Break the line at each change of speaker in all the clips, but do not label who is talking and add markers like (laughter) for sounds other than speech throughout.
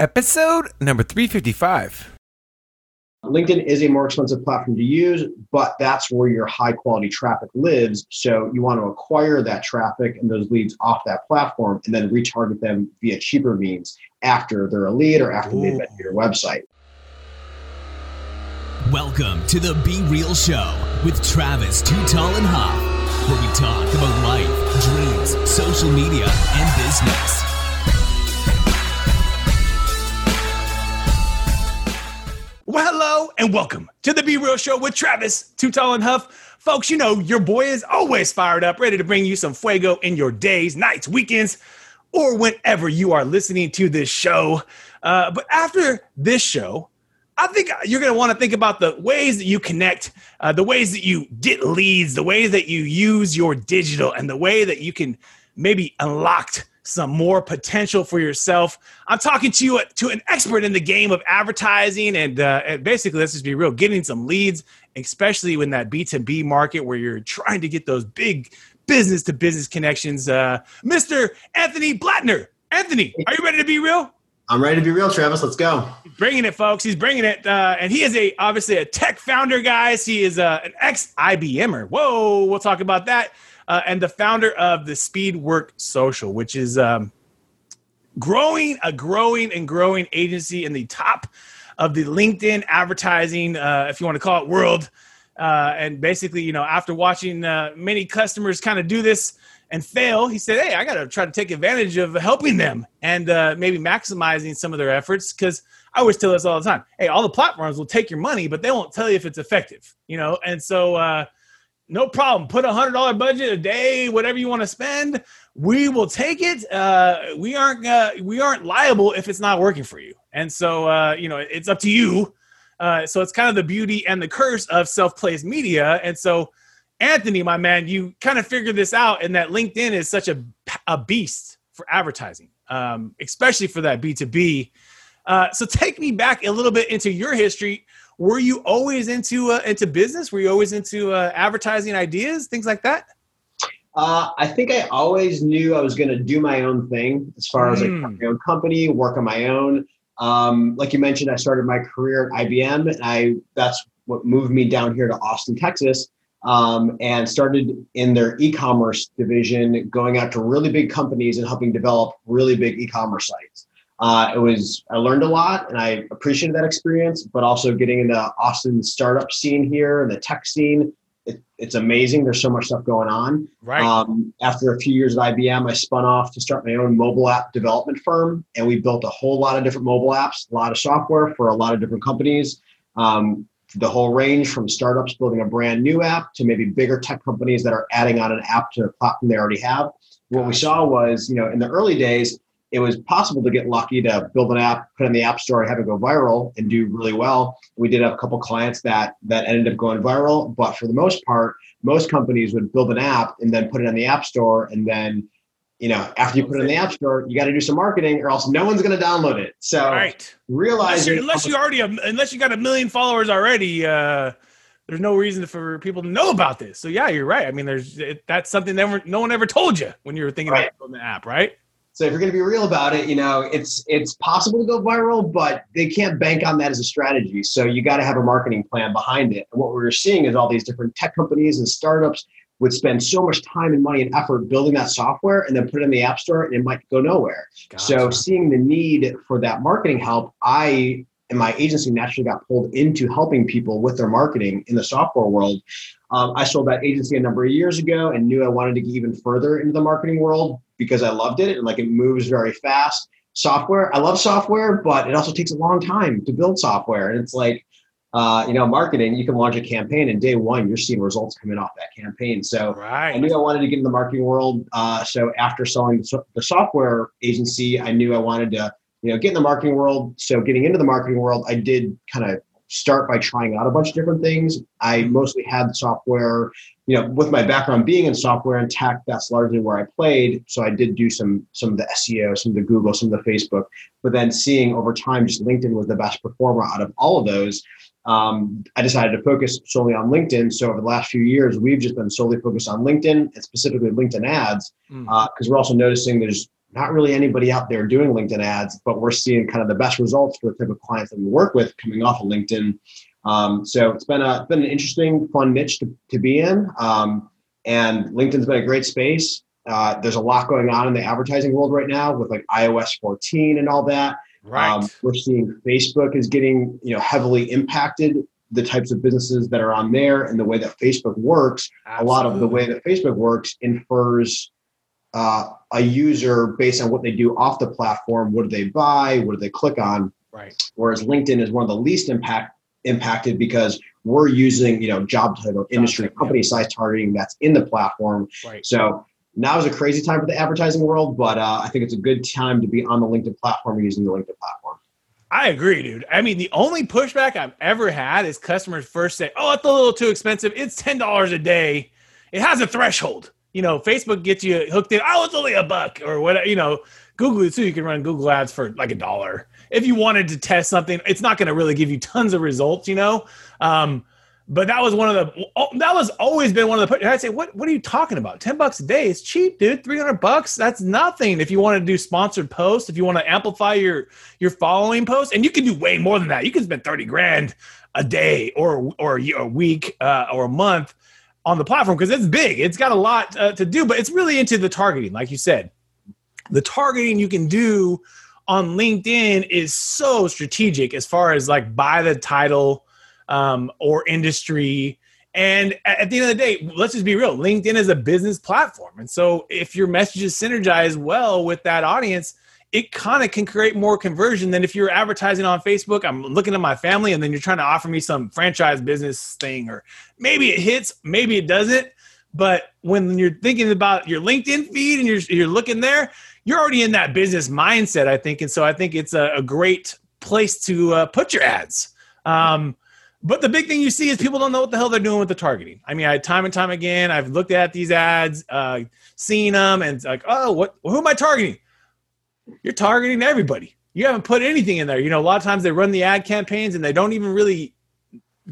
Episode number 355.
LinkedIn is a more expensive platform to use, but that's where your high quality traffic lives. So you want to acquire that traffic and those leads off that platform and then retarget them via cheaper means after they're a lead or after they've been to your website.
Welcome to the Be Real Show with Travis Too Tall and Huff, where we talk about life, dreams, social media, and business.
Well, hello and welcome to the Be Real Show with Travis, Too Tall and Huff. Folks, you know, your boy is always fired up, ready to bring you some fuego in your days, nights, weekends, or whenever you are listening to this show. Uh, but after this show, I think you're going to want to think about the ways that you connect, uh, the ways that you get leads, the ways that you use your digital, and the way that you can maybe unlock some more potential for yourself. I'm talking to you to an expert in the game of advertising and, uh, and basically, let's just be real, getting some leads, especially in that B2B market where you're trying to get those big business to business connections. Uh, Mr. Anthony Blatner. Anthony, are you ready to be real?
I'm ready to be real, Travis. Let's go.
He's bringing it, folks. He's bringing it, uh, and he is a obviously a tech founder, guys. He is uh, an ex IBMer. Whoa, we'll talk about that uh, and the founder of the Speedwork Social, which is um, growing a growing and growing agency in the top of the LinkedIn advertising, uh, if you want to call it, world. Uh, and basically, you know, after watching uh, many customers kind of do this and fail, he said, "Hey, I got to try to take advantage of helping them and uh, maybe maximizing some of their efforts." Because I always tell this all the time: "Hey, all the platforms will take your money, but they won't tell you if it's effective." You know, and so uh, no problem. Put a hundred dollar budget a day, whatever you want to spend. We will take it. Uh, we aren't uh, we aren't liable if it's not working for you. And so uh, you know it's up to you. Uh, so it's kind of the beauty and the curse of self placed media. And so Anthony, my man, you kind of figured this out, and that LinkedIn is such a a beast for advertising, um, especially for that B two B. Uh, so take me back a little bit into your history were you always into uh, into business? Were you always into uh, advertising ideas, things like that?
Uh, I think I always knew I was going to do my own thing as far as like hmm. my own company, work on my own. Um, like you mentioned, I started my career at IBM, and I that's what moved me down here to Austin, Texas, um, and started in their e-commerce division, going out to really big companies and helping develop really big e-commerce sites. Uh, it was I learned a lot and I appreciated that experience, but also getting into Austin startup scene here and the tech scene. It, it's amazing. There's so much stuff going on.
Right.
Um, after a few years at IBM, I spun off to start my own mobile app development firm, and we built a whole lot of different mobile apps, a lot of software for a lot of different companies. Um, the whole range from startups building a brand new app to maybe bigger tech companies that are adding on an app to a platform they already have. What we saw was, you know, in the early days, it was possible to get lucky to build an app, put in the app store, have it go viral, and do really well. We did have a couple clients that that ended up going viral, but for the most part, most companies would build an app and then put it in the app store, and then you know after you put it in the app store, you got to do some marketing, or else no one's going to download it. So
right.
realizing
unless, you already unless you got a million followers already. Uh, there's no reason for people to know about this. So yeah, you're right. I mean, there's it, that's something that no one ever told you when you were thinking right. about building the app, right?
So if you're going to be real about it, you know, it's it's possible to go viral, but they can't bank on that as a strategy. So you got to have a marketing plan behind it. And what we are seeing is all these different tech companies and startups would spend so much time and money and effort building that software and then put it in the app store and it might go nowhere. Gotcha. So seeing the need for that marketing help, I and my agency naturally got pulled into helping people with their marketing in the software world. Um, I sold that agency a number of years ago and knew I wanted to get even further into the marketing world because I loved it and like it moves very fast. Software, I love software, but it also takes a long time to build software. And it's like, uh, you know, marketing, you can launch a campaign and day one, you're seeing results coming off that campaign. So
right.
I knew I wanted to get in the marketing world. Uh, so after selling the software agency, I knew I wanted to, you know, get in the marketing world. So getting into the marketing world, I did kind of start by trying out a bunch of different things. I mostly had software, you know, with my background being in software and tech, that's largely where I played. So I did do some some of the SEO, some of the Google, some of the Facebook. But then seeing over time, just LinkedIn was the best performer out of all of those. Um, I decided to focus solely on LinkedIn. So over the last few years, we've just been solely focused on LinkedIn and specifically LinkedIn ads because mm. uh, we're also noticing there's not really anybody out there doing LinkedIn ads, but we're seeing kind of the best results for the type of clients that we work with coming off of LinkedIn. Um, so it's been a been an interesting, fun niche to, to be in. Um, and LinkedIn's been a great space. Uh, there's a lot going on in the advertising world right now with like iOS 14 and all that.
Right. Um,
we're seeing Facebook is getting you know heavily impacted. The types of businesses that are on there and the way that Facebook works. Absolutely. A lot of the way that Facebook works infers uh, a user based on what they do off the platform. What do they buy? What do they click on?
Right.
Whereas LinkedIn is one of the least impact impacted because we're using you know job title, industry, job company yeah. size targeting that's in the platform.
Right.
So now is a crazy time for the advertising world, but uh, I think it's a good time to be on the LinkedIn platform using the LinkedIn platform.
I agree, dude. I mean, the only pushback I've ever had is customers first say, "Oh, it's a little too expensive. It's ten dollars a day. It has a threshold." You know, Facebook gets you hooked in. Oh, it's only a buck or whatever. You know, Google too. You can run Google ads for like a dollar if you wanted to test something. It's not going to really give you tons of results. You know. Um, but that was one of the oh, that was always been one of the. I'd say, what what are you talking about? Ten bucks a day is cheap, dude. Three hundred bucks that's nothing. If you want to do sponsored posts, if you want to amplify your your following posts, and you can do way more than that. You can spend thirty grand a day or or a week uh, or a month on the platform because it's big. It's got a lot uh, to do, but it's really into the targeting, like you said. The targeting you can do on LinkedIn is so strategic as far as like by the title um, or industry. And at the end of the day, let's just be real LinkedIn is a business platform. And so if your messages synergize well with that audience, it kind of can create more conversion than if you're advertising on Facebook. I'm looking at my family and then you're trying to offer me some franchise business thing, or maybe it hits, maybe it doesn't. But when you're thinking about your LinkedIn feed and you're, you're looking there, you're already in that business mindset, I think. And so I think it's a, a great place to uh, put your ads. Um, but the big thing you see is people don't know what the hell they're doing with the targeting. I mean, I time and time again, I've looked at these ads, uh, seen them, and like, oh, what? Who am I targeting? You're targeting everybody. You haven't put anything in there. You know, a lot of times they run the ad campaigns and they don't even really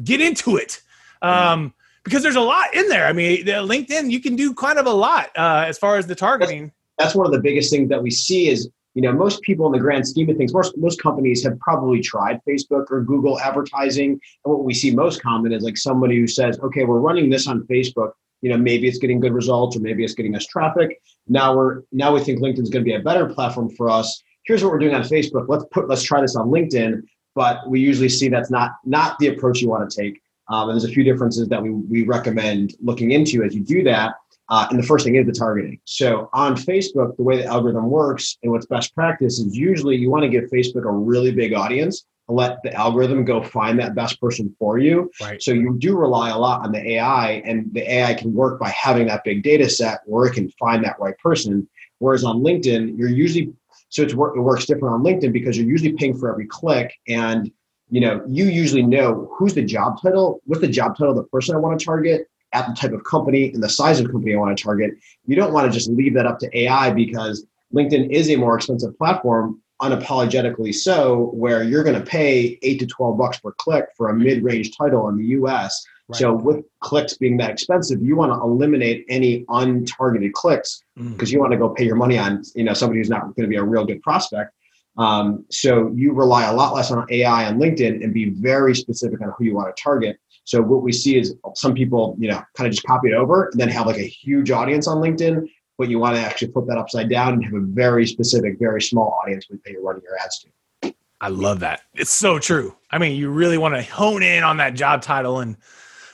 get into it um, because there's a lot in there. I mean, LinkedIn, you can do kind of a lot uh, as far as the targeting.
That's, one of the biggest things that we see is you know most people in the grand scheme of things most most companies have probably tried facebook or google advertising and what we see most common is like somebody who says okay we're running this on facebook you know maybe it's getting good results or maybe it's getting us traffic now we're now we think linkedin's going to be a better platform for us. Here's what we're doing on facebook. Let's put let's try this on linkedin but we usually see that's not not the approach you want to take. Um, and there's a few differences that we, we recommend looking into as you do that. Uh, and the first thing is the targeting. So on Facebook, the way the algorithm works and what's best practice is usually you want to give Facebook a really big audience let the algorithm go find that best person for you.
Right.
So you do rely a lot on the AI, and the AI can work by having that big data set where it can find that right person. Whereas on LinkedIn, you're usually so it's it works different on LinkedIn because you're usually paying for every click and you know you usually know who's the job title what's the job title of the person i want to target at the type of company and the size of company I want to target. You don't want to just leave that up to AI because LinkedIn is a more expensive platform, unapologetically so, where you're going to pay eight to 12 bucks per click for a mid range title in the US. Right. So, with clicks being that expensive, you want to eliminate any untargeted clicks because mm. you want to go pay your money on you know somebody who's not going to be a real good prospect. Um, so you rely a lot less on AI on LinkedIn and be very specific on who you want to target. So what we see is some people, you know, kind of just copy it over and then have like a huge audience on LinkedIn. But you want to actually put that upside down and have a very specific, very small audience that you're running your ads to.
I love that. It's so true. I mean, you really want to hone in on that job title and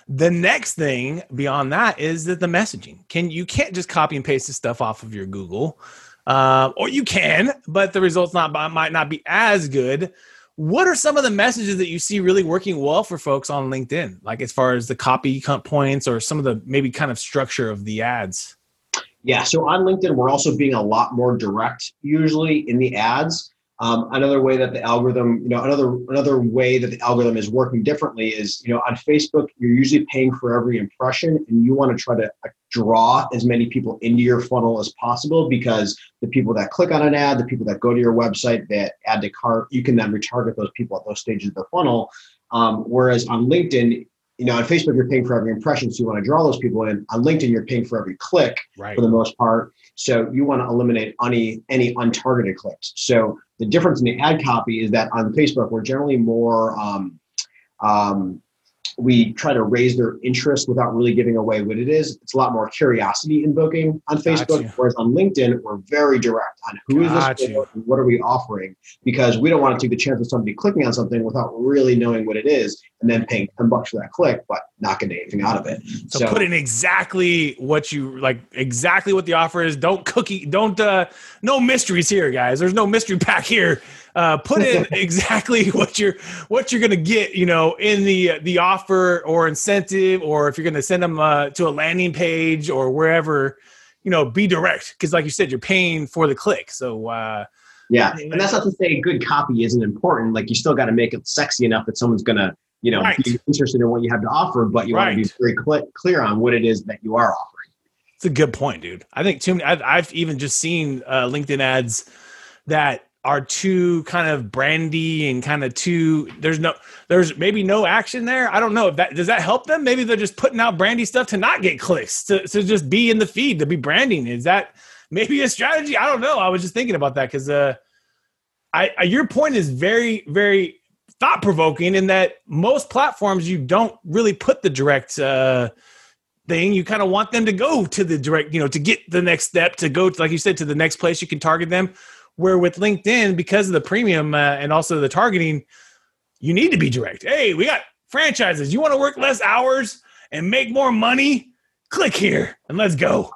the next thing beyond that is that the messaging. Can you can't just copy and paste the stuff off of your Google, uh, or you can, but the results not might not be as good. What are some of the messages that you see really working well for folks on LinkedIn? Like as far as the copy points or some of the maybe kind of structure of the ads?
Yeah, so on LinkedIn, we're also being a lot more direct usually in the ads. Um, another way that the algorithm, you know, another another way that the algorithm is working differently is, you know, on Facebook, you're usually paying for every impression, and you want to try to draw as many people into your funnel as possible because the people that click on an ad, the people that go to your website, that add to cart, you can then retarget those people at those stages of the funnel. Um, whereas on LinkedIn, you know, on Facebook, you're paying for every impression, so you want to draw those people in. On LinkedIn, you're paying for every click
right.
for the most part. So you want to eliminate any any untargeted clicks. So the difference in the ad copy is that on Facebook we're generally more um, um, we try to raise their interest without really giving away what it is. It's a lot more curiosity invoking on Facebook, gotcha. whereas on LinkedIn, we're very direct on who gotcha. is this and what are we offering, because we don't want to take the chance of somebody clicking on something without really knowing what it is and then paying 10 bucks for that click, but not getting anything out of it.
So, so put in exactly what you like, exactly what the offer is. Don't cookie, don't, uh, no mysteries here, guys. There's no mystery pack here uh, put in (laughs) exactly what you're what you're going to get you know in the the offer or incentive or if you're going to send them uh, to a landing page or wherever you know be direct because like you said you're paying for the click so uh,
yeah and that's not to say good copy isn't important like you still got to make it sexy enough that someone's going to you know right. be interested in what you have to offer but you right. want to be very cl- clear on what it is that you are offering.
It's a good point dude. I think too many i've, I've even just seen uh, linkedin ads that are too kind of brandy and kind of too there's no there's maybe no action there. I don't know if that does that help them? Maybe they're just putting out brandy stuff to not get clicks to, to just be in the feed to be branding. Is that maybe a strategy? I don't know. I was just thinking about that because uh I, I your point is very very thought provoking in that most platforms you don't really put the direct uh thing you kind of want them to go to the direct you know to get the next step to go to, like you said to the next place you can target them where with LinkedIn, because of the premium uh, and also the targeting, you need to be direct. Hey, we got franchises. You want to work less hours and make more money? Click here and let's go.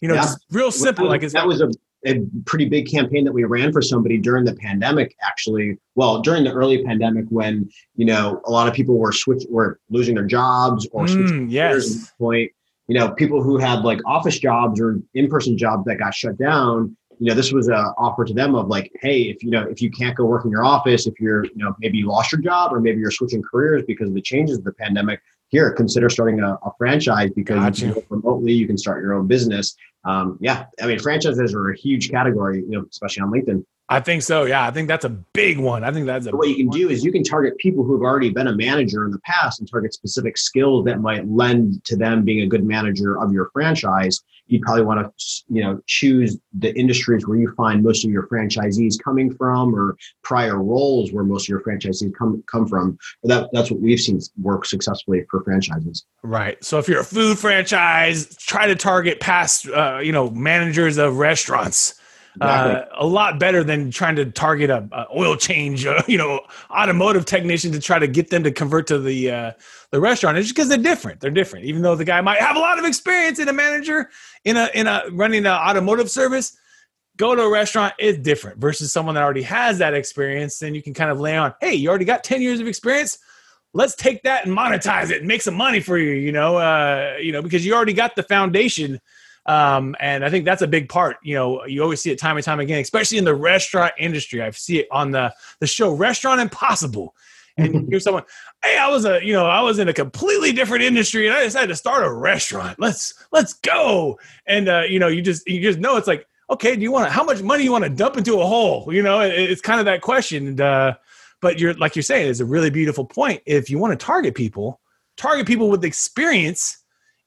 You know, yeah. just real simple.
like that was a, a pretty big campaign that we ran for somebody during the pandemic. Actually, well, during the early pandemic, when you know a lot of people were switch were losing their jobs or
mm, yes.
point. You know, people who had like office jobs or in person jobs that got shut down you know, this was an offer to them of like, hey, if you know, if you can't go work in your office, if you're, you know, maybe you lost your job or maybe you're switching careers because of the changes of the pandemic, here, consider starting a, a franchise because gotcha. you can remotely, you can start your own business. Um, yeah, I mean, franchises are a huge category, you know, especially on LinkedIn.
I think so. Yeah, I think that's a big one. I think that's a.
What you can one. do is you can target people who have already been a manager in the past and target specific skills that might lend to them being a good manager of your franchise. You probably want to, you know, choose the industries where you find most of your franchisees coming from, or prior roles where most of your franchisees come come from. That that's what we've seen work successfully for franchises.
Right. So if you're a food franchise, try to target past, uh, you know, managers of restaurants Exactly. Uh, a lot better than trying to target a, a oil change, uh, (laughs) you know, automotive technician to try to get them to convert to the uh, the restaurant. It's just because they're different. They're different. Even though the guy might have a lot of experience in a manager in a in a running an automotive service, go to a restaurant is different versus someone that already has that experience. Then you can kind of lay on, hey, you already got ten years of experience. Let's take that and monetize it and make some money for you. You know, uh, you know, because you already got the foundation um, and I think that's a big part. You know, you always see it time and time again, especially in the restaurant industry. I see it on the the show Restaurant Impossible. And here's (laughs) someone, hey, I was a, you know, I was in a completely different industry and I decided to start a restaurant. Let's let's go. And uh, you know, you just you just know it's like, okay, do you want to how much money you want to dump into a hole? You know, it, it's kind of that question. And uh, but you're like you're saying, it's a really beautiful point. If you want to target people, target people with experience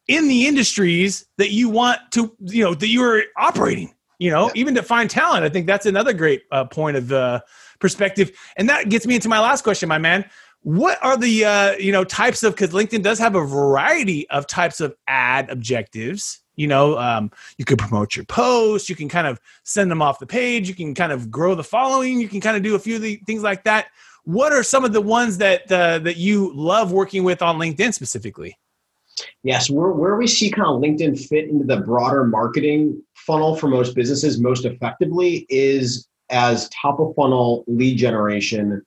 in the industries that you want to, you know, that you are operating. You know, yeah. even to find talent, I think that's another great uh, point of uh, perspective. And that gets me into my last question, my man. What are the uh, you know types of because LinkedIn does have a variety of types of ad objectives. You know, um, you could promote your posts. You can kind of send them off the page. You can kind of grow the following. You can kind of do a few of the things like that. What are some of the ones that uh, that you love working with on LinkedIn specifically?
Yes, where, where we see kind of LinkedIn fit into the broader marketing funnel for most businesses most effectively is as top of funnel lead generation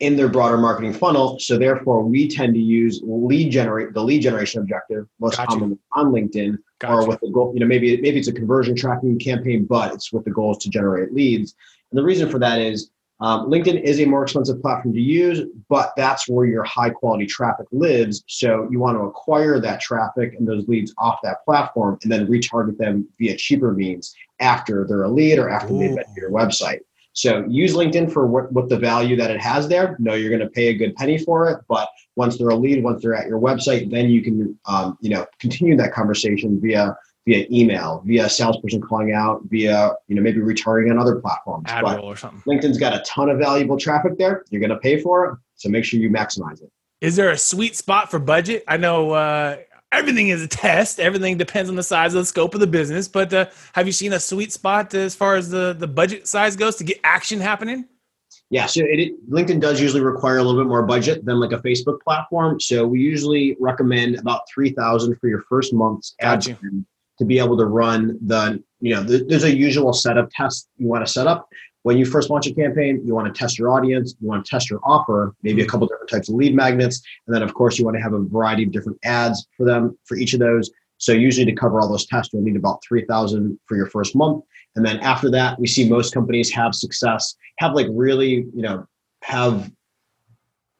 in their broader marketing funnel. So therefore, we tend to use lead generate the lead generation objective most gotcha. commonly on LinkedIn, gotcha. or with the goal. You know, maybe maybe it's a conversion tracking campaign, but it's with the goals to generate leads. And the reason for that is um, LinkedIn is a more expensive platform to use, but that's where your high quality traffic lives. So you want to acquire that traffic and those leads off that platform and then retarget them via cheaper means after they're a lead or after Ooh. they've been to your website. So use LinkedIn for what, what the value that it has there. No, you're going to pay a good penny for it, but once they're a lead, once they're at your website, then you can um, you know continue that conversation via via email, via a salesperson calling out, via you know maybe retargeting on other platforms.
But or something.
LinkedIn's got a ton of valuable traffic there. You're going to pay for it, so make sure you maximize it.
Is there a sweet spot for budget? I know uh, everything is a test. Everything depends on the size of the scope of the business. But uh, have you seen a sweet spot as far as the the budget size goes to get action happening?
Yeah, so it, it, LinkedIn does usually require a little bit more budget than like a Facebook platform. So we usually recommend about three thousand for your first month's ad spend to be able to run the you know the, there's a usual set of tests you want to set up. When you first launch a campaign you want to test your audience you want to test your offer maybe a mm-hmm. couple different types of lead magnets and then of course you want to have a variety of different ads for them for each of those. So usually to cover all those tests you'll need about 3000 for your first month. And then after that we see most companies have success have like really you know have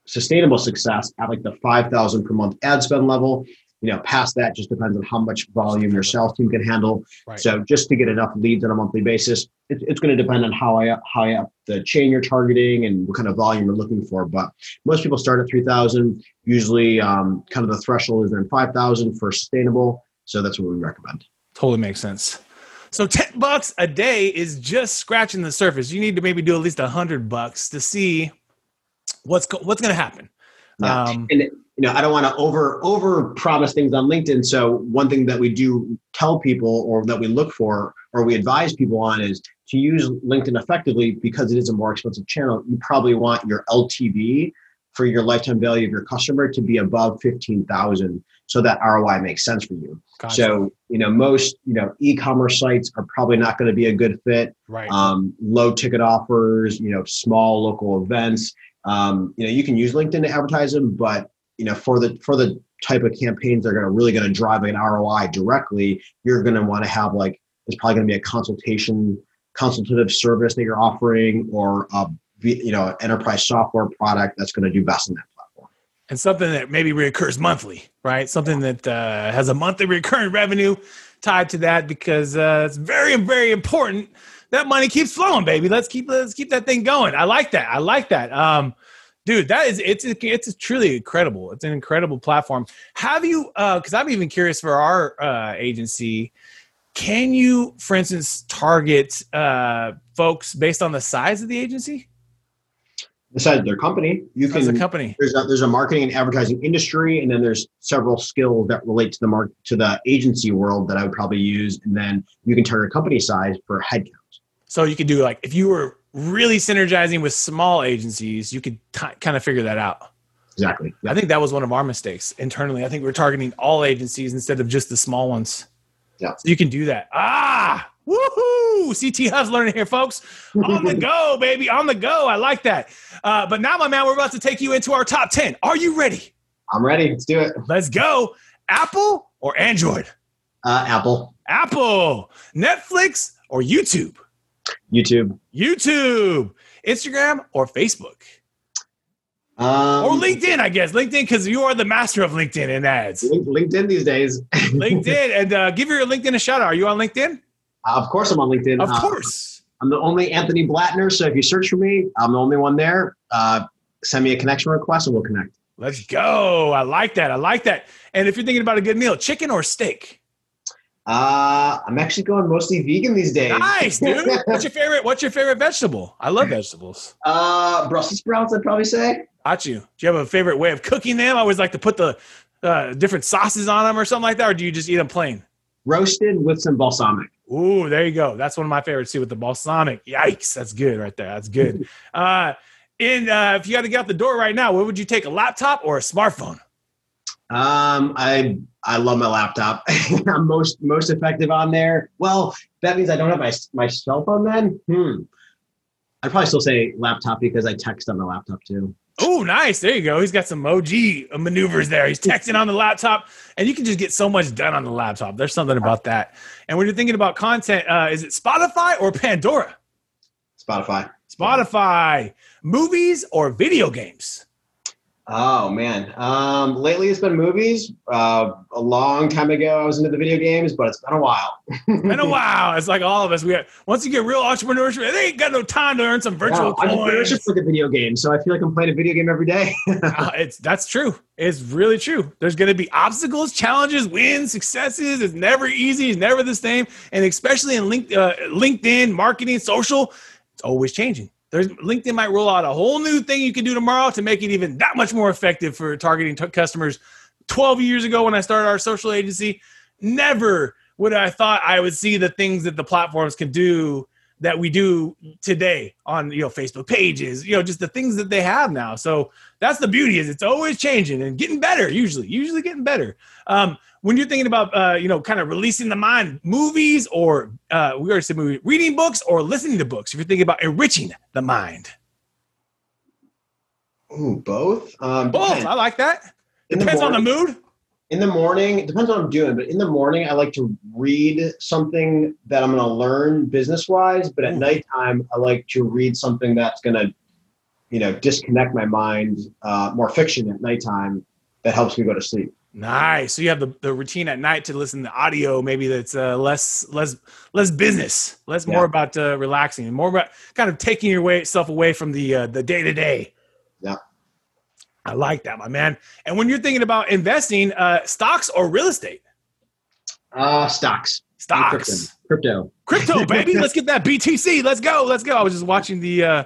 sustainable success at like the 5000 per month ad spend level you know, past that just depends on how much volume your sales team can handle. Right. So just to get enough leads on a monthly basis, it, it's going to depend on how I high up the chain you're targeting and what kind of volume you're looking for. But most people start at 3,000. Usually, um, kind of the threshold is then 5,000 for sustainable. So that's what we recommend.
Totally makes sense. So 10 bucks a day is just scratching the surface. You need to maybe do at least a hundred bucks to see what's go- what's going to happen.
Yeah. Um, and you know, I don't want to over over promise things on LinkedIn. So one thing that we do tell people or that we look for or we advise people on is to use LinkedIn effectively because it is a more expensive channel. You probably want your LTV for your lifetime value of your customer to be above 15,000 so that ROI makes sense for you. Gotcha. So, you know, most, you know, e-commerce sites are probably not going to be a good fit.
Right.
Um, low ticket offers, you know, small local events. Um, you know, you can use LinkedIn to advertise them, but you know for the for the type of campaigns that are going to really going to drive an ROI directly, you're going to want to have like it's probably going to be a consultation consultative service that you're offering or a you know enterprise software product that's going to do best in that platform.
And something that maybe reoccurs monthly, right? Something that uh, has a monthly recurring revenue tied to that because uh, it's very very important that money keeps flowing, baby. Let's keep let's keep that thing going. I like that. I like that. Um, dude that is it's it's truly incredible. It's an incredible platform. Have you uh because i'm even curious for our uh agency can you for instance target uh folks based on the size of the agency?
The size of their company.
You can the company.
there's a there's a marketing and advertising industry and then there's several skills that relate to the mark to the agency world that i would probably use and then you can target company size for headcount.
So you could do like if you were really synergizing with small agencies, you could t- kind of figure that out.
Exactly.
I think that was one of our mistakes internally. I think we're targeting all agencies instead of just the small ones.
Yeah.
So you can do that. Ah, woohoo! CT Hub's learning here, folks. On the go, baby. On the go. I like that. Uh, but now, my man, we're about to take you into our top 10. Are you ready?
I'm ready. Let's do it.
Let's go. Apple or Android?
Uh, Apple.
Apple. Netflix or YouTube?
YouTube.
YouTube. Instagram or Facebook?
Um,
or LinkedIn, I guess. LinkedIn, because you are the master of LinkedIn and ads.
LinkedIn these days. (laughs)
LinkedIn. And uh, give your LinkedIn a shout out. Are you on LinkedIn?
Uh, of course, I'm on LinkedIn.
Of
uh,
course.
I'm the only Anthony Blatner. So if you search for me, I'm the only one there. Uh, send me a connection request and we'll connect.
Let's go. I like that. I like that. And if you're thinking about a good meal, chicken or steak?
Uh, I'm actually going mostly vegan these days.
Nice, dude. (laughs) what's your favorite? What's your favorite vegetable? I love vegetables.
Uh, Brussels sprouts. I'd probably say.
Got you. Do you have a favorite way of cooking them? I always like to put the uh, different sauces on them or something like that, or do you just eat them plain?
Roasted with some balsamic.
Ooh, there you go. That's one of my favorites too, with the balsamic. Yikes, that's good right there. That's good. (laughs) uh, and uh, if you had to get out the door right now, what would you take, a laptop or a smartphone?
Um, I I love my laptop. (laughs) I'm most most effective on there. Well, that means I don't have my my cell phone then. Hmm. I'd probably still say laptop because I text on the laptop too.
Oh, nice. There you go. He's got some OG maneuvers there. He's texting on the laptop, and you can just get so much done on the laptop. There's something about that. And when you're thinking about content, uh, is it Spotify or Pandora?
Spotify.
Spotify. Movies or video games?
Oh man. Um, lately it's been movies. Uh, a long time ago I was into the video games, but it's been a while.
been a while. It's like all of us. We have, once you get real entrepreneurship, they ain't got no time to earn some virtual
yeah,
coins.
Entrepreneurship for the video game, so I feel like I'm playing a video game every day. (laughs)
uh, it's that's true. It's really true. There's going to be obstacles, challenges, wins, successes. It's never easy. It's never the same, and especially in link, uh, LinkedIn marketing, social, it's always changing. There's LinkedIn might roll out a whole new thing you can do tomorrow to make it even that much more effective for targeting t- customers. 12 years ago when I started our social agency, never would I thought I would see the things that the platforms can do that we do today on you know Facebook pages, you know, just the things that they have now. So that's the beauty is it's always changing and getting better. Usually, usually getting better. Um, when you're thinking about uh, you know kind of releasing the mind, movies or uh, we already said movie, reading books or listening to books. If you're thinking about enriching the mind,
Ooh, both. Um,
both.
depends.
I like that.
In the
Depends on the mood.
In the morning, it depends on what I'm doing, but in the morning, I like to read something that I'm going to learn business wise. But at
Ooh.
nighttime, I like to read something that's going to, you know, disconnect my mind, uh, more fiction at nighttime that helps me go to sleep.
Nice. So you have the, the routine at night to listen to audio, maybe that's uh, less less less business, less
Yeah.
more about uh, relaxing, and more about kind of taking your way, self away from the uh, the day to day.
Yeah.
I like that, my man. And when you're thinking about investing, uh, stocks or real estate,
Uh, stocks.
stocks,
Crypto.
crypto, (laughs) baby. Let's get that BTC. Let's go. Let's go. I was just watching the. Uh,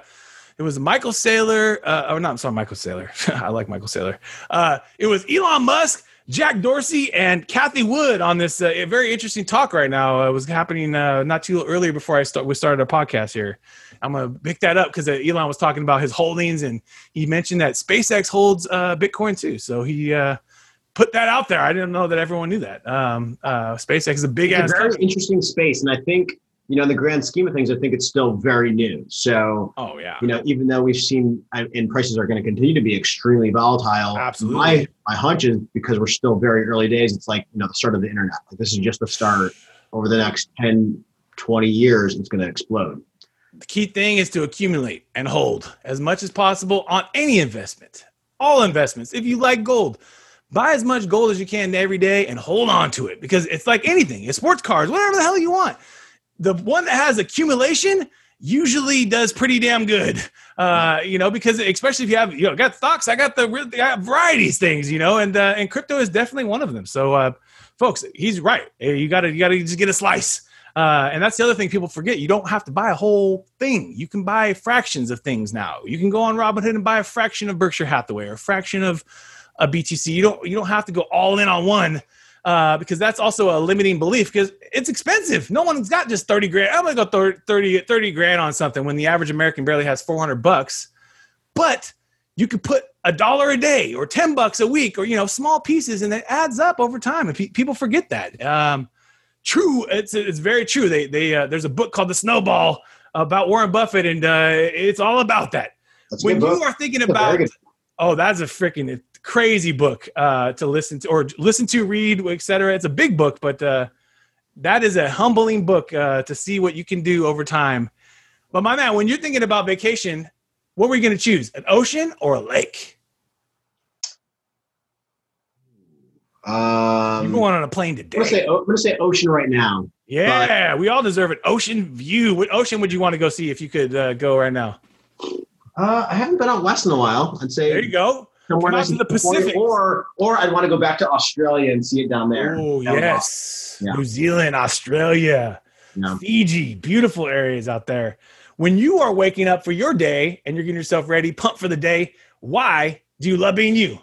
it was Michael Saylor. Uh, oh, no, I'm sorry, Michael Saylor. (laughs) I like Michael Saylor. Uh, it was Elon Musk, Jack Dorsey, and Cathie Wood on this uh, very interesting talk right now. Uh, it was happening uh, not too earlier before I start. We started our podcast here. I'm gonna pick that up because uh, Elon was talking about his holdings, and he mentioned that SpaceX holds uh, Bitcoin too. So he uh, put that out there. I didn't know that everyone knew that. Um, uh, SpaceX is a big
It's
ass.
a very
company.
interesting space, and I think you know, in the grand scheme of things, I think it's still very new. So
Oh yeah.
you know, even though we've seen uh, and prices are going to continue to be extremely volatile,
Absolutely.
My my hunch is because we're still very early days. It's like you know the start of the internet. Like this is just the start. Over the next 10, 20 years, it's going to explode.
The key thing is to accumulate and hold as much as possible on any investment. All investments. If you like gold, buy as much gold as you can every day and hold on to it because it's like anything. It's sports cars, whatever the hell you want. The one that has accumulation usually does pretty damn good. Uh, you know, because especially if you have, you know, got stocks, I got the I got varieties things, you know, and uh, and crypto is definitely one of them. So, uh, folks, he's right. You got to you got to just get a slice. Uh, and that's the other thing people forget. You don't have to buy a whole thing. You can buy fractions of things now. You can go on Robinhood and buy a fraction of Berkshire Hathaway or a fraction of a BTC. You don't you don't have to go all in on one uh, because that's also a limiting belief because it's expensive. No one's got just 30 grand. I'm going to go thir- 30, 30 grand on something when the average American barely has 400 bucks. But you could put a dollar a day or 10 bucks a week or, you know, small pieces and it adds up over time. And pe- people forget that. Um, true. It's, it's very true. They, they, uh, there's a book called The Snowball about Warren Buffett and uh, it's all about that.
That's
When you
book.
are thinking
That's a very
about Oh, that's a freaking crazy book uh, to listen to or listen to, read, etc. It's a big book, but uh, that is a humbling book uh, to see what you can do over time. But my man, when you're thinking about vacation, what were you going to choose? An ocean or a lake?
Um,
You're going on a plane
I'm gonna
today.
say I'm gonna say ocean right now.
Yeah, we all deserve an ocean view. What ocean would you want to go see if you could uh, go right now?
Uh, I haven't been out west in a while. I'd say
There you go.
Somewhere nice
to
and
the Pacific.
or or I'd want to go back to Australia and see it down there.
Oh
That would
yes,
Yeah.
New Zealand, Australia.
Yeah.
Fiji, beautiful areas out there. When you are waking up for your day and you're getting yourself ready, pumped for the day, why do you love being you?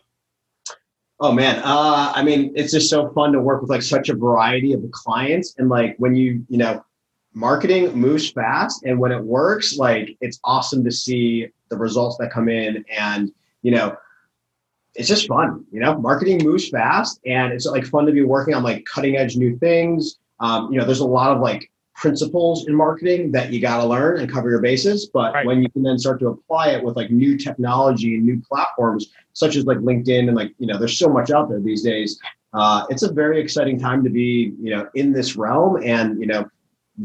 Oh man, uh, I mean, it's just so fun to work with like such a variety of the clients, and like when you you know, marketing moves fast, and when it works, like it's awesome to see the results that come in, and you know, it's just fun. You know, marketing moves fast, and it's like fun to be working on like cutting edge new things. Um, you know, there's a lot of like principles in marketing that you got to learn and cover your bases, but
Right.
when you can then start to apply it with like new technology and new platforms such as like LinkedIn and like you know there's so much out there these days. Uh, it's a very exciting time to be you know in this realm and you know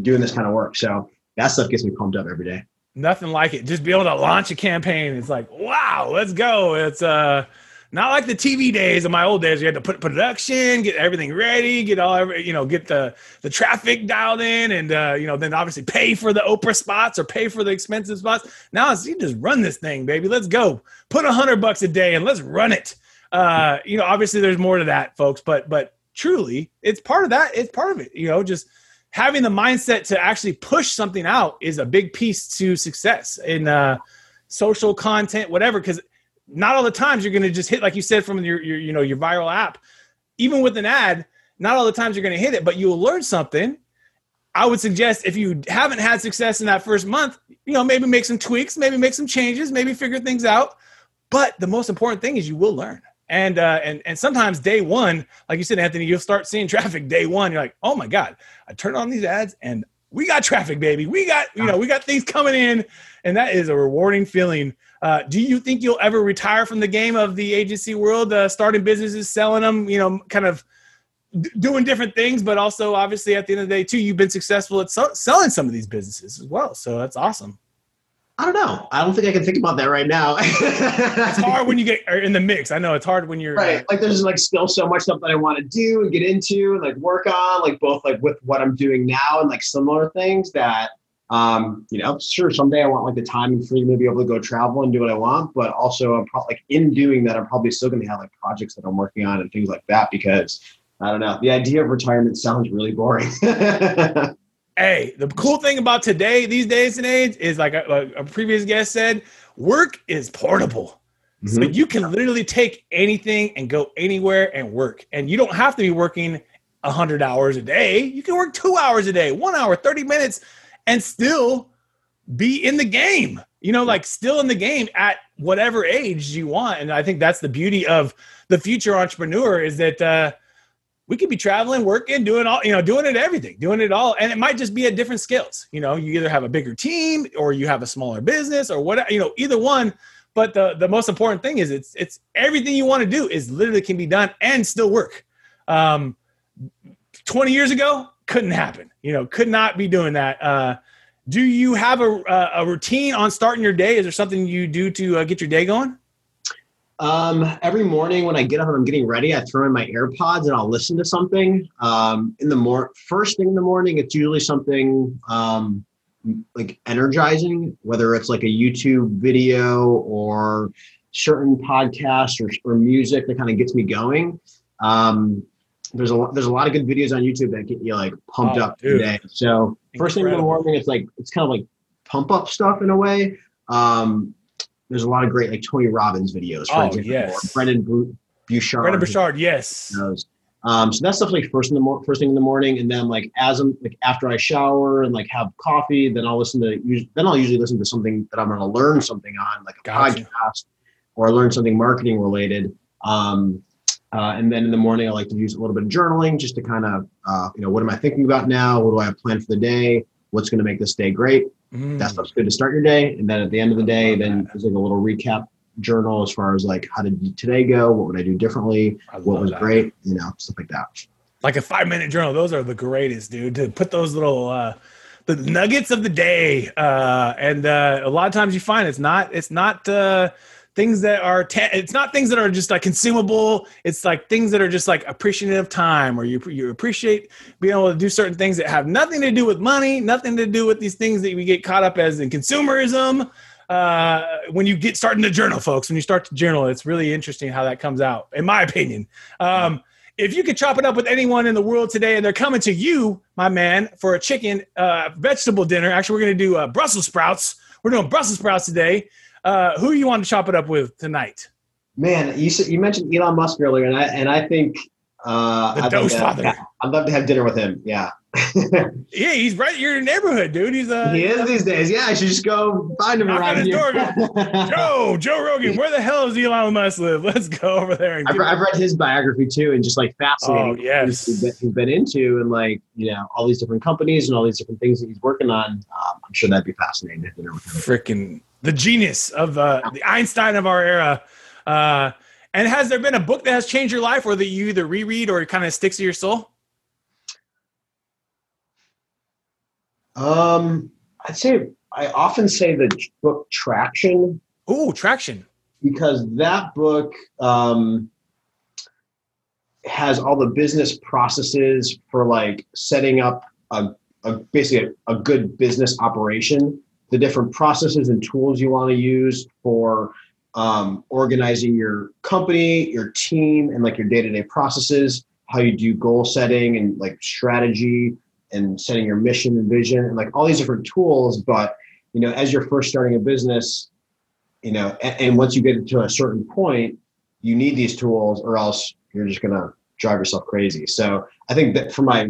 doing this kind of work. So that stuff gets me pumped up every day.
Nothing like it. Just be able to launch a campaign. It's like, wow, let's go. It's uh not like the TV days of my old days. You had to put production, get everything ready, get all you know, get the the traffic dialed in, and uh, you know, then obviously pay for the Oprah spots or pay for the expensive spots. Now it's you just run this thing, baby. Let's go. Put a hundred bucks a day and let's run it. Uh, you know, obviously there's more to that, folks, but but truly, it's part of that. It's part of it. You know, just having the mindset to actually push something out is a big piece to success in uh, social content, whatever. Because not all the times you're going to just hit like you said from your, your you know your viral app. Even with an ad not all the times you're going to hit it but you'll learn something. I would suggest if you haven't had success in that first month you know maybe make some tweaks maybe make some changes maybe figure things out. But the most important thing is you will learn. And uh, and and sometimes day one like you said anthony you'll start seeing (laughs) traffic day one. You're like oh my god i turned on these ads and we got traffic baby. We got you know we got things coming in. And that is a rewarding feeling uh, do you think you'll ever retire from the game of the agency world, uh, starting businesses, selling them, you know, kind of d- doing different things, but also obviously at the end of the day, too, you've been successful at so- selling some of these businesses as well. So that's awesome.
I don't know. I don't think I can think about that right now.
it's hard when you get in the mix. I know it's hard when you're
right. Like there's like still so much stuff that I want to do and get into and like work on, like both like with what I'm doing now and like similar things that um, you know, sure, someday I want like the time and freedom to be able to go travel and do what I want, but also I'm probably like in doing that, I'm probably still going to have like projects that I'm working on and things like that because I don't know. The idea of retirement sounds really boring. (laughs)
hey, the cool thing about today, these days and age, is like a, a previous guest said, work is portable. Mm-hmm. So you can literally take anything and go anywhere and work. And you don't have to be working 100 hours a day. You can work two hours a day, one hour, 30 minutes and still be in the game you know like still in the game at whatever age you want. And i think that's the beauty of the future entrepreneur is that uh, we could be traveling working doing all you know doing it everything doing it all. And it might just be at different skills you know you either have a bigger team or you have a smaller business or whatever you know either one. But the the most important thing is it's it's everything you want to do is literally can be done and still work. Um 20 years ago couldn't happen. You know, could not be doing that. Uh, do you have a, a routine on starting your day? Is there something you do to uh, get your day going?
Um, every morning when I get up and I'm getting ready, I throw in my AirPods and I'll listen to something. Um, in the more first thing in the morning, it's usually something um, like energizing, whether it's like a YouTube video or certain podcast or, or music that kind of gets me going. Um, there's a lot, there's a lot of good videos on YouTube that get you like pumped oh, up dude. today. So first thing in the morning, it's like it's kind of like pump up stuff in a way. Um, there's a lot of great like Tony Robbins videos,
for oh, example, yes.
Brendon Burchard.
Brendon Burchard, yes.
Um, so that's stuff like first in the mor- first thing in the morning, and then like as I'm like after I shower and like have coffee, then I'll listen to then I'll usually listen to something that I'm going to learn something on, like a gotcha. podcast, or learn something marketing related. Um, uh, and then in the morning, I like to use a little bit of journaling just to kind of, uh, you know, what am I thinking about now? What do I have planned for the day? What's going to make this day great? Mm. That stuff's good to start your day. And then at the end of the day, then there's like a little recap journal as far as like how did today go? What would I do differently? What was that. great? You know, stuff like that.
Like a five minute journal. Those are the greatest, dude. To put those little uh, the nuggets of the day. Uh, and uh, a lot of times you find it's not it's not uh, things that are it's not things that are just like consumable. It's like things that are just like appreciative of time or you you appreciate being able to do certain things that have nothing to do with money nothing to do with these things that we get caught up as in consumerism. Uh, when you get starting to journal folks when you start to journal it's really interesting how that comes out in my opinion. Um, if you could chop it up with anyone in the world today and they're coming to you my man for a chicken uh, vegetable dinner actually we're going to do uh, brussels sprouts. We're doing brussels sprouts today uh, who you want to chop it up with tonight?
Man, you you mentioned Elon Musk earlier, and I and I think uh,
the I'd, love
father. Have, I'd love to have dinner with him. Yeah. (laughs)
yeah, he's right in your neighborhood, dude. He's uh,
he is these days. Yeah, I should just go find him around here. (laughs)
Joe, Joe Rogan, where the hell does Elon Musk live? Let's go over there.
I've, I've, read his biography too, and just like fascinating.
Oh yes,
he's been, he's been, into, and like you know all these different companies and all these different things that he's working on. Um, I'm sure that'd be fascinating to dinner with him.
Freaking the genius of uh, the Einstein of our era. Uh, and has there been a book that has changed your life, or that you either reread or it kind of sticks to your soul?
Um, I'd say I often say the book Traction.
Ooh, Traction.
Because that book um, has all the business processes for like setting up a, a basically a, a good business operation, the different processes and tools you want to use for um, organizing your company, your team, and like your day to day processes, how you do goal setting and like strategy and setting your mission and vision and like all these different tools. But, you know, as you're first starting a business, you know, and, and once you get to a certain point, you need these tools or else you're just going to drive yourself crazy. So I think that for my,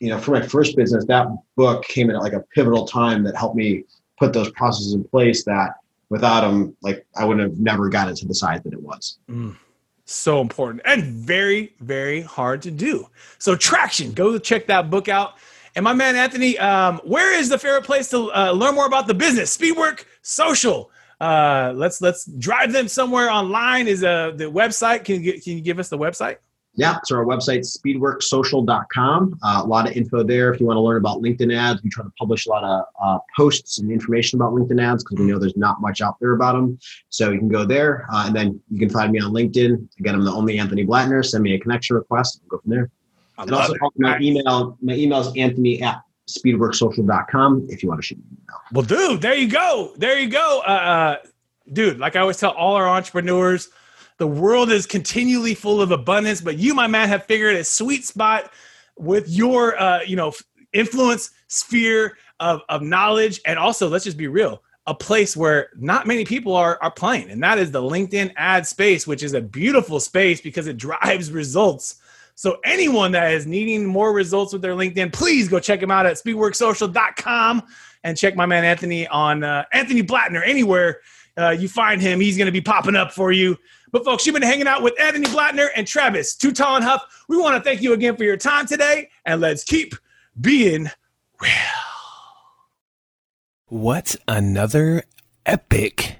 you know, for my first business, that book came in at like a pivotal time that helped me put those processes in place that without them, like I would have never gotten to the size that it was.
Mm, so important and very, very hard to do. So traction, go check that book out. And my man Anthony, um, where is the favorite place to uh, learn more about the business? Speedwork Social. Uh, let's let's drive them somewhere online. Is uh, the website? Can you can you give us the website?
Yeah, so our website, speedworksocial.com. Uh, a lot of info there. If you want to learn about LinkedIn ads, we try to publish a lot of uh, posts and information about LinkedIn ads because we know there's not much out there about them. So you can go there. Uh, and then you can find me on LinkedIn. Again, I'm the only Anthony Blatner. Send me a connection request. We'll go from there. I and also, it. my email, my email is anthony at speedworksocial.com if you want to shoot me an email.
Well, dude, there you go. There you go. Uh, uh, dude, like I always tell all our entrepreneurs – the world is continually full of abundance, but you, my man, have figured a sweet spot with your, uh, you know, influence sphere of, of knowledge. And also, let's just be real, a place where not many people are, are playing. And that is the LinkedIn ad space, which is a beautiful space because it (laughs) drives results. So anyone that is needing more results with their LinkedIn, please go check them out at speedworksocial.com and check my man Anthony on uh, Anthony Blatner anywhere uh, you find him. He's going to be popping up for you. But folks, you've been hanging out with Anthony Blatner and Travis Too and Huff. We want to thank you again for your time today, and let's keep being real.
What another epic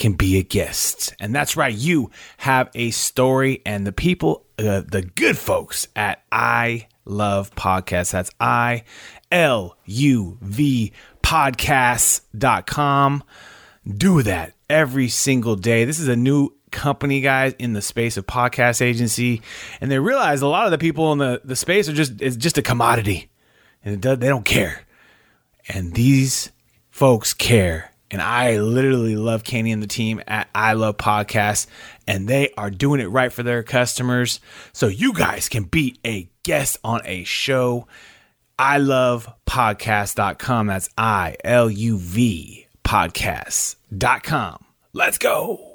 can be a guest. And that's right, you have a story, and the people, uh, the good folks at I Love Podcasts, that's I L U V podcasts.com, do that every single day. This is a new company guys in the space of podcast agency and they realize a lot of the people in the, the space are just it's just a commodity and does, they don't care and these folks care and I literally love Kenny and the team at I Love Podcasts, and they are doing it right for their customers. So you guys can be a guest on a show. I love podcast.com. That's I L U V podcast.com. Let's go.